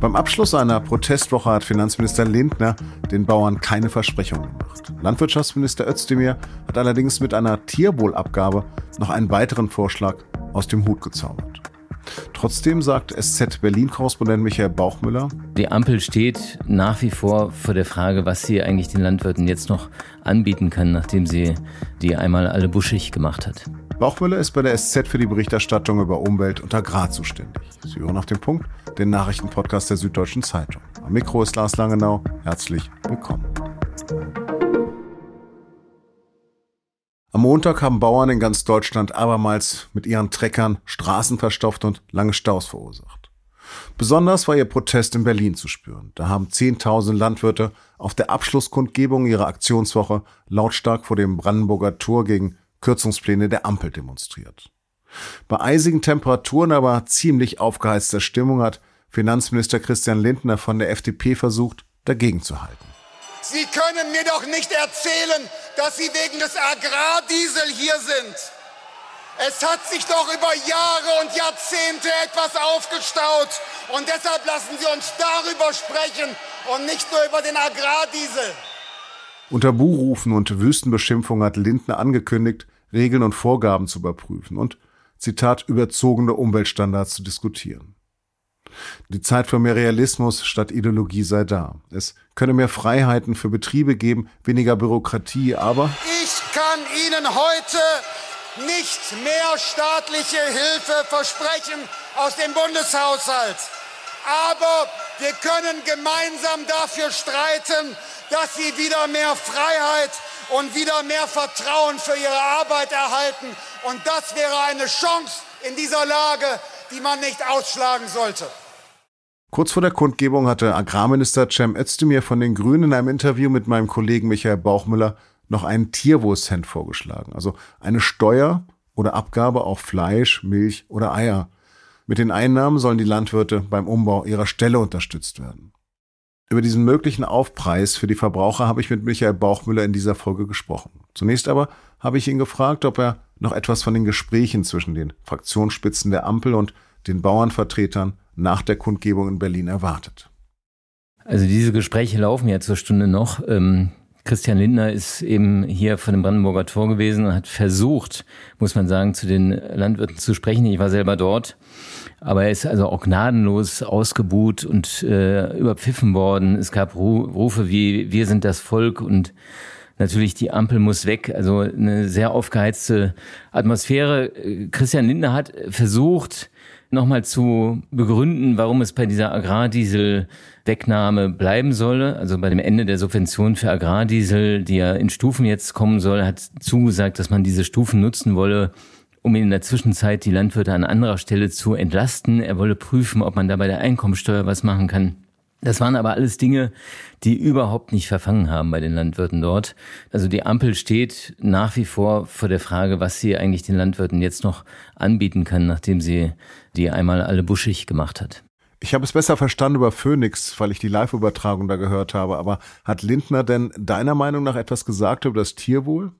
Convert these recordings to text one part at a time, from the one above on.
Beim Abschluss einer Protestwoche hat Finanzminister Lindner den Bauern keine Versprechungen gemacht. Landwirtschaftsminister Özdemir hat allerdings mit einer Tierwohlabgabe noch einen weiteren Vorschlag aus dem Hut gezaubert. Trotzdem sagt SZ Berlin-Korrespondent Michael Bauchmüller. Die Ampel steht nach wie vor vor der Frage, was sie eigentlich den Landwirten jetzt noch anbieten kann, nachdem sie die einmal alle buschig gemacht hat. Bauchmüller ist bei der SZ für die Berichterstattung über Umwelt und Agrar zuständig. Sie hören auf den Punkt, den Nachrichtenpodcast der Süddeutschen Zeitung. Am Mikro ist Lars Langenau. Herzlich willkommen. Am Montag haben Bauern in ganz Deutschland abermals mit ihren Treckern Straßen verstopft und lange Staus verursacht. Besonders war ihr Protest in Berlin zu spüren. Da haben 10.000 Landwirte auf der Abschlusskundgebung ihrer Aktionswoche lautstark vor dem Brandenburger Tor gegen Kürzungspläne der Ampel demonstriert. Bei eisigen Temperaturen, aber ziemlich aufgeheizter Stimmung hat Finanzminister Christian Lindner von der FDP versucht, dagegen zu halten. Sie können mir doch nicht erzählen, dass Sie wegen des Agrardiesel hier sind. Es hat sich doch über Jahre und Jahrzehnte etwas aufgestaut. Und deshalb lassen Sie uns darüber sprechen und nicht nur über den Agrardiesel. Unter Buhrufen und Wüstenbeschimpfung hat Lindner angekündigt, Regeln und Vorgaben zu überprüfen und, Zitat, überzogene Umweltstandards zu diskutieren. Die Zeit für mehr Realismus statt Ideologie sei da. Es könne mehr Freiheiten für Betriebe geben, weniger Bürokratie, aber ich kann Ihnen heute nicht mehr staatliche Hilfe versprechen aus dem Bundeshaushalt. Aber wir können gemeinsam dafür streiten, dass Sie wieder mehr Freiheit und wieder mehr Vertrauen für ihre Arbeit erhalten. Und das wäre eine Chance in dieser Lage, die man nicht ausschlagen sollte. Kurz vor der Kundgebung hatte Agrarminister Cem Özdemir von den Grünen in einem Interview mit meinem Kollegen Michael Bauchmüller noch einen Tierwohlcent vorgeschlagen, also eine Steuer oder Abgabe auf Fleisch, Milch oder Eier. Mit den Einnahmen sollen die Landwirte beim Umbau ihrer Ställe unterstützt werden. Über diesen möglichen Aufpreis für die Verbraucher habe ich mit Michael Bauchmüller in dieser Folge gesprochen. Zunächst aber habe ich ihn gefragt, ob er noch etwas von den Gesprächen zwischen den Fraktionsspitzen der Ampel und den Bauernvertretern nach der Kundgebung in Berlin erwartet. Also diese Gespräche laufen ja zur Stunde noch. Ähm, Christian Lindner ist eben hier von dem Brandenburger Tor gewesen und hat versucht, muss man sagen, zu den Landwirten zu sprechen. Ich war selber dort. Aber er ist also auch gnadenlos ausgebuht und äh, überpfiffen worden. Es gab Rufe wie Wir sind das Volk und natürlich die Ampel muss weg. Also eine sehr aufgeheizte Atmosphäre. Christian Lindner hat versucht, nochmal zu begründen, warum es bei dieser Agrardieselwegnahme bleiben solle. Also bei dem Ende der Subvention für Agrardiesel, die ja in Stufen jetzt kommen soll, hat zugesagt, dass man diese Stufen nutzen wolle, um in der Zwischenzeit die Landwirte an anderer Stelle zu entlasten. Er wolle prüfen, ob man da bei der Einkommensteuer was machen kann. Das waren aber alles Dinge, die überhaupt nicht verfangen haben bei den Landwirten dort. Also die Ampel steht nach wie vor vor der Frage, was sie eigentlich den Landwirten jetzt noch anbieten kann, nachdem sie die einmal alle buschig gemacht hat. Ich habe es besser verstanden über Phoenix, weil ich die Live-Übertragung da gehört habe. Aber hat Lindner denn deiner Meinung nach etwas gesagt über das Tierwohl?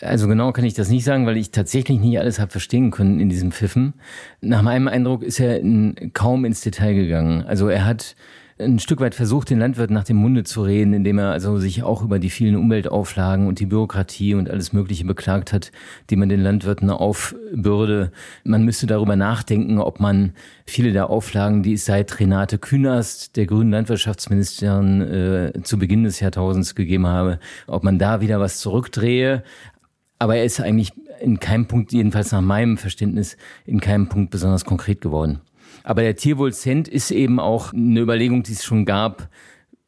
Also genau kann ich das nicht sagen, weil ich tatsächlich nicht alles habe verstehen können in diesem Pfiffen. Nach meinem Eindruck ist er in, kaum ins Detail gegangen. Also er hat ein Stück weit versucht, den Landwirt nach dem Munde zu reden, indem er also sich auch über die vielen Umweltauflagen und die Bürokratie und alles Mögliche beklagt hat, die man den Landwirten aufbürde. Man müsste darüber nachdenken, ob man viele der Auflagen, die es seit Renate Künast, der grünen Landwirtschaftsministerin, äh, zu Beginn des Jahrtausends gegeben habe, ob man da wieder was zurückdrehe. Aber er ist eigentlich in keinem Punkt, jedenfalls nach meinem Verständnis, in keinem Punkt besonders konkret geworden. Aber der Tierwohlcent ist eben auch eine Überlegung, die es schon gab,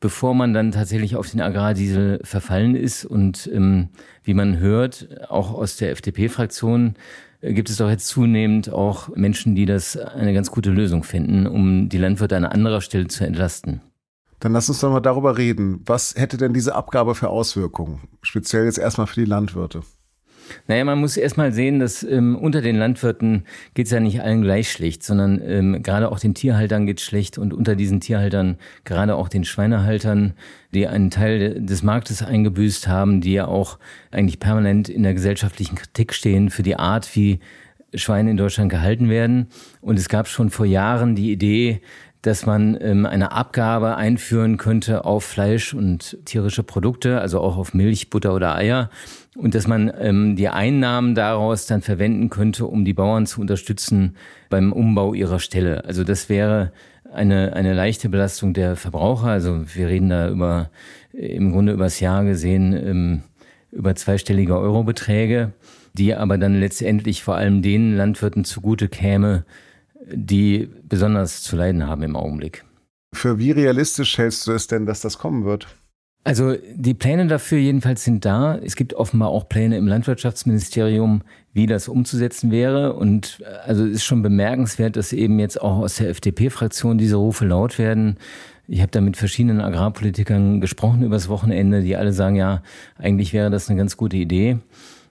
bevor man dann tatsächlich auf den Agrardiesel verfallen ist. Und ähm, wie man hört, auch aus der FDP-Fraktion äh, gibt es doch jetzt zunehmend auch Menschen, die das eine ganz gute Lösung finden, um die Landwirte an anderer Stelle zu entlasten. Dann lass uns doch mal darüber reden. Was hätte denn diese Abgabe für Auswirkungen? Speziell jetzt erstmal für die Landwirte. Naja, man muss erstmal sehen, dass ähm, unter den Landwirten geht es ja nicht allen gleich schlecht, sondern ähm, gerade auch den Tierhaltern geht schlecht und unter diesen Tierhaltern gerade auch den Schweinehaltern, die einen Teil des Marktes eingebüßt haben, die ja auch eigentlich permanent in der gesellschaftlichen Kritik stehen für die Art, wie Schweine in Deutschland gehalten werden. Und es gab schon vor Jahren die Idee, dass man ähm, eine Abgabe einführen könnte auf Fleisch und tierische Produkte, also auch auf Milch, Butter oder Eier. Und dass man ähm, die Einnahmen daraus dann verwenden könnte, um die Bauern zu unterstützen beim Umbau ihrer Ställe. Also das wäre eine, eine leichte Belastung der Verbraucher. Also wir reden da über im Grunde übers Jahr gesehen ähm, über zweistellige Eurobeträge, die aber dann letztendlich vor allem den Landwirten zugute käme, die besonders zu leiden haben im Augenblick. Für wie realistisch hältst du es denn, dass das kommen wird? Also die Pläne dafür jedenfalls sind da. Es gibt offenbar auch Pläne im Landwirtschaftsministerium, wie das umzusetzen wäre. Und äh, also es ist schon bemerkenswert, dass eben jetzt auch aus der FDP-Fraktion diese Rufe laut werden. Ich habe da mit verschiedenen Agrarpolitikern gesprochen übers Wochenende, die alle sagen, ja, eigentlich wäre das eine ganz gute Idee.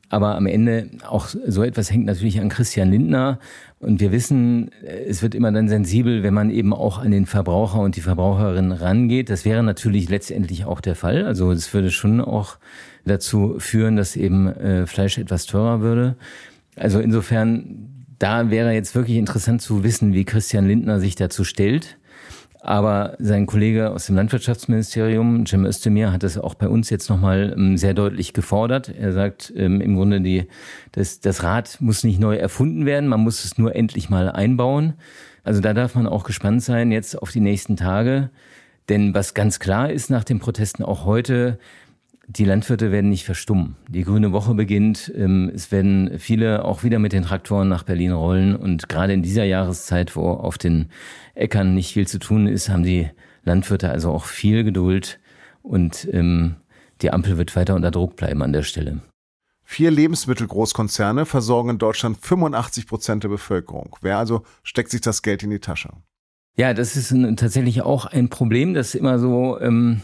Aber am Ende auch so etwas hängt natürlich an Christian Lindner. Und wir wissen, es wird immer dann sensibel, wenn man eben auch an den Verbraucher und die Verbraucherin rangeht. Das wäre natürlich letztendlich auch der Fall. Also es würde schon auch dazu führen, dass eben äh, Fleisch etwas teurer würde. Also insofern, da wäre jetzt wirklich interessant zu wissen, wie Christian Lindner sich dazu stellt. Aber sein Kollege aus dem Landwirtschaftsministerium, Cem Özdemir, hat das auch bei uns jetzt nochmal ähm, sehr deutlich gefordert. Er sagt ähm, im Grunde, die, das, das Rad muss nicht neu erfunden werden, man muss es nur endlich mal einbauen. Also da darf man auch gespannt sein jetzt auf die nächsten Tage. Denn was ganz klar ist nach den Protesten auch heute, die Landwirte werden nicht verstummen. Die grüne Woche beginnt. Ähm, es werden viele auch wieder mit den Traktoren nach Berlin rollen. Und gerade in dieser Jahreszeit, wo auf den Äckern nicht viel zu tun ist, haben die Landwirte also auch viel Geduld. Und ähm, die Ampel wird weiter unter Druck bleiben an der Stelle. Vier Lebensmittelgroßkonzerne versorgen in Deutschland 85 Prozent der Bevölkerung. Wer also steckt sich das Geld in die Tasche? Ja, das ist ein, tatsächlich auch ein Problem, das immer so ähm,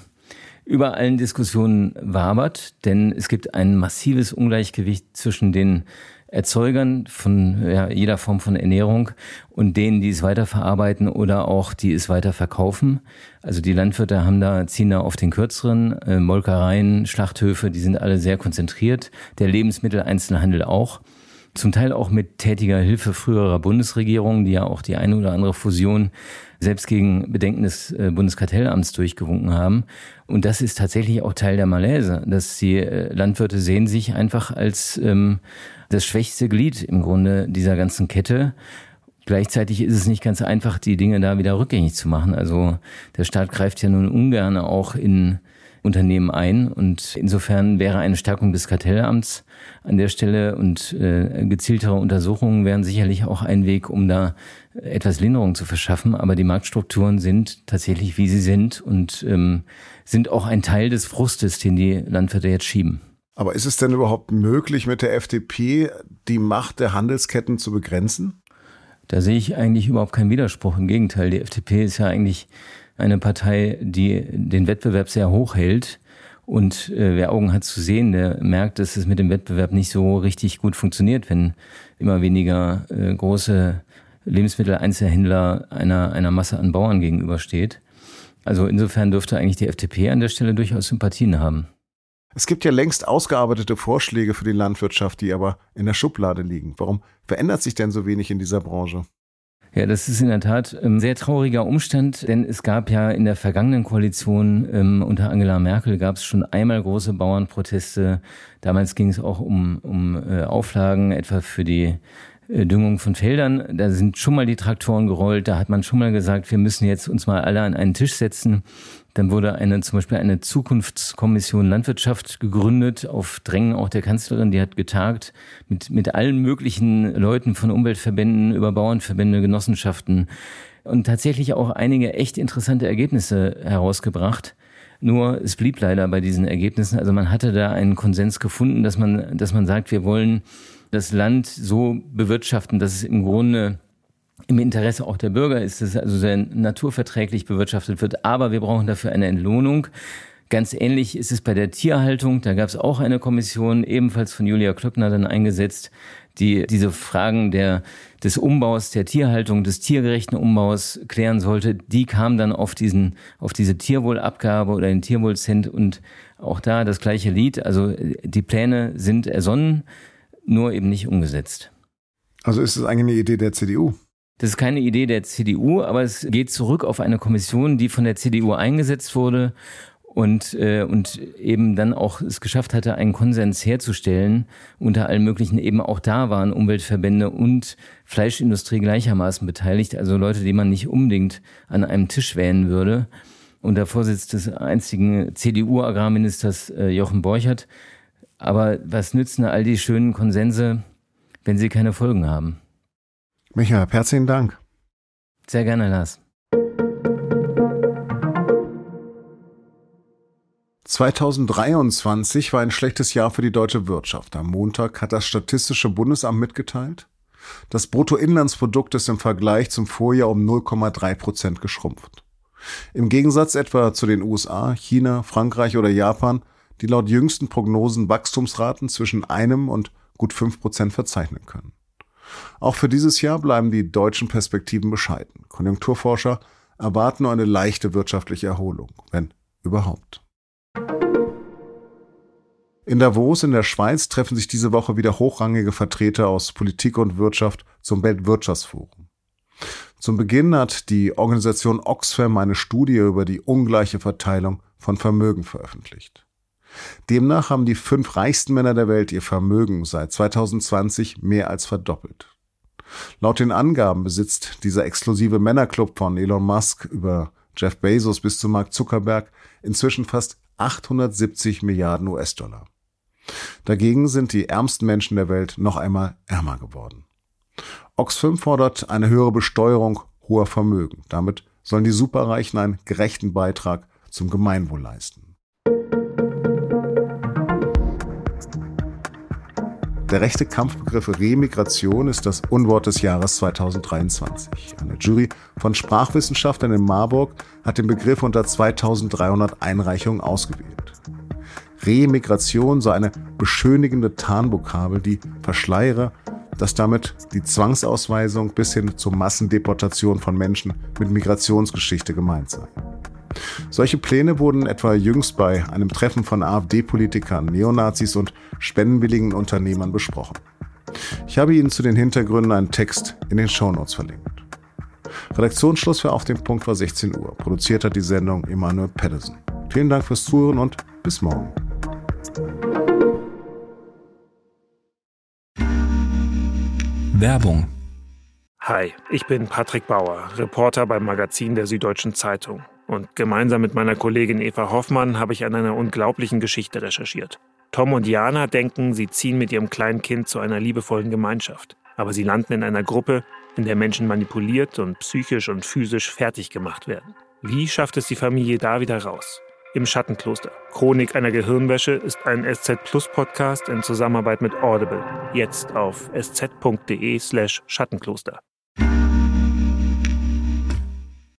über allen Diskussionen wabert, denn es gibt ein massives Ungleichgewicht zwischen den Erzeugern von ja, jeder Form von Ernährung und denen, die es weiterverarbeiten oder auch die es weiterverkaufen. Also die Landwirte haben da, ziehen da auf den kürzeren, äh, Molkereien, Schlachthöfe, die sind alle sehr konzentriert. Der Lebensmitteleinzelhandel auch. Zum Teil auch mit tätiger Hilfe früherer Bundesregierungen, die ja auch die eine oder andere Fusion selbst gegen Bedenken des äh, Bundeskartellamts durchgewunken haben. Und das ist tatsächlich auch Teil der Malaise, dass die äh, Landwirte sehen sich einfach als ähm, das schwächste Glied im Grunde dieser ganzen Kette. Gleichzeitig ist es nicht ganz einfach, die Dinge da wieder rückgängig zu machen. Also der Staat greift ja nun ungern auch in Unternehmen ein. Und insofern wäre eine Stärkung des Kartellamts an der Stelle und äh, gezieltere Untersuchungen wären sicherlich auch ein Weg, um da etwas Linderung zu verschaffen. Aber die Marktstrukturen sind tatsächlich, wie sie sind und ähm, sind auch ein Teil des Frustes, den die Landwirte jetzt schieben. Aber ist es denn überhaupt möglich, mit der FDP die Macht der Handelsketten zu begrenzen? Da sehe ich eigentlich überhaupt keinen Widerspruch. Im Gegenteil, die FDP ist ja eigentlich eine Partei, die den Wettbewerb sehr hoch hält. Und äh, wer Augen hat zu sehen, der merkt, dass es mit dem Wettbewerb nicht so richtig gut funktioniert, wenn immer weniger äh, große Lebensmitteleinzelhändler einer, einer Masse an Bauern gegenübersteht. Also insofern dürfte eigentlich die FDP an der Stelle durchaus Sympathien haben. Es gibt ja längst ausgearbeitete Vorschläge für die Landwirtschaft, die aber in der Schublade liegen. Warum verändert sich denn so wenig in dieser Branche? Ja, das ist in der Tat ein sehr trauriger Umstand, denn es gab ja in der vergangenen Koalition ähm, unter Angela Merkel gab es schon einmal große Bauernproteste. Damals ging es auch um, um äh, Auflagen, etwa für die Düngung von Feldern. Da sind schon mal die Traktoren gerollt. Da hat man schon mal gesagt, wir müssen jetzt uns mal alle an einen Tisch setzen. Dann wurde eine, zum Beispiel eine Zukunftskommission Landwirtschaft gegründet, auf Drängen auch der Kanzlerin. Die hat getagt mit, mit allen möglichen Leuten von Umweltverbänden über Bauernverbände, Genossenschaften und tatsächlich auch einige echt interessante Ergebnisse herausgebracht. Nur es blieb leider bei diesen Ergebnissen. Also man hatte da einen Konsens gefunden, dass man, dass man sagt, wir wollen das Land so bewirtschaften, dass es im Grunde im Interesse auch der Bürger ist, dass es also sehr naturverträglich bewirtschaftet wird. Aber wir brauchen dafür eine Entlohnung. Ganz ähnlich ist es bei der Tierhaltung. Da gab es auch eine Kommission, ebenfalls von Julia Klöckner dann eingesetzt, die diese Fragen der, des Umbaus, der Tierhaltung, des tiergerechten Umbaus klären sollte. Die kam dann auf diesen, auf diese Tierwohlabgabe oder den Tierwohlcent und auch da das gleiche Lied. Also die Pläne sind ersonnen, nur eben nicht umgesetzt. Also ist es eigentlich eine Idee der CDU? Das ist keine Idee der CDU, aber es geht zurück auf eine Kommission, die von der CDU eingesetzt wurde und, äh, und eben dann auch es geschafft hatte, einen Konsens herzustellen unter allen möglichen. Eben auch da waren Umweltverbände und Fleischindustrie gleichermaßen beteiligt, also Leute, die man nicht unbedingt an einem Tisch wählen würde. Und der Vorsitz des einzigen CDU-Agrarministers äh, Jochen Borchert. Aber was nützen all die schönen Konsense, wenn sie keine Folgen haben? Michael, herzlichen Dank. Sehr gerne, Lars. 2023 war ein schlechtes Jahr für die deutsche Wirtschaft. Am Montag hat das Statistische Bundesamt mitgeteilt, das Bruttoinlandsprodukt ist im Vergleich zum Vorjahr um 0,3 Prozent geschrumpft. Im Gegensatz etwa zu den USA, China, Frankreich oder Japan, die laut jüngsten Prognosen Wachstumsraten zwischen einem und gut fünf Prozent verzeichnen können. Auch für dieses Jahr bleiben die deutschen Perspektiven bescheiden. Konjunkturforscher erwarten nur eine leichte wirtschaftliche Erholung, wenn überhaupt. In Davos in der Schweiz treffen sich diese Woche wieder hochrangige Vertreter aus Politik und Wirtschaft zum Weltwirtschaftsforum. Zum Beginn hat die Organisation Oxfam eine Studie über die ungleiche Verteilung von Vermögen veröffentlicht. Demnach haben die fünf reichsten Männer der Welt ihr Vermögen seit 2020 mehr als verdoppelt. Laut den Angaben besitzt dieser exklusive Männerclub von Elon Musk über Jeff Bezos bis zu Mark Zuckerberg inzwischen fast 870 Milliarden US-Dollar. Dagegen sind die ärmsten Menschen der Welt noch einmal ärmer geworden. Oxfam fordert eine höhere Besteuerung hoher Vermögen. Damit sollen die Superreichen einen gerechten Beitrag zum Gemeinwohl leisten. Der rechte Kampfbegriff Remigration ist das Unwort des Jahres 2023. Eine Jury von Sprachwissenschaftlern in Marburg hat den Begriff unter 2300 Einreichungen ausgewählt. Remigration sei eine beschönigende Tarnvokabel, die verschleiere, dass damit die Zwangsausweisung bis hin zur Massendeportation von Menschen mit Migrationsgeschichte gemeint sei. Solche Pläne wurden etwa jüngst bei einem Treffen von AfD-Politikern, Neonazis und spendenwilligen Unternehmern besprochen. Ich habe Ihnen zu den Hintergründen einen Text in den Shownotes verlinkt. Redaktionsschluss für Auf dem Punkt war 16 Uhr. Produziert hat die Sendung Emanuel Pedersen. Vielen Dank fürs Zuhören und bis morgen. Werbung Hi, ich bin Patrick Bauer, Reporter beim Magazin der Süddeutschen Zeitung. Und gemeinsam mit meiner Kollegin Eva Hoffmann habe ich an einer unglaublichen Geschichte recherchiert. Tom und Jana denken, sie ziehen mit ihrem kleinen Kind zu einer liebevollen Gemeinschaft. Aber sie landen in einer Gruppe, in der Menschen manipuliert und psychisch und physisch fertig gemacht werden. Wie schafft es die Familie da wieder raus? Im Schattenkloster. Chronik einer Gehirnwäsche ist ein SZ Plus Podcast in Zusammenarbeit mit Audible. Jetzt auf sz.de slash Schattenkloster.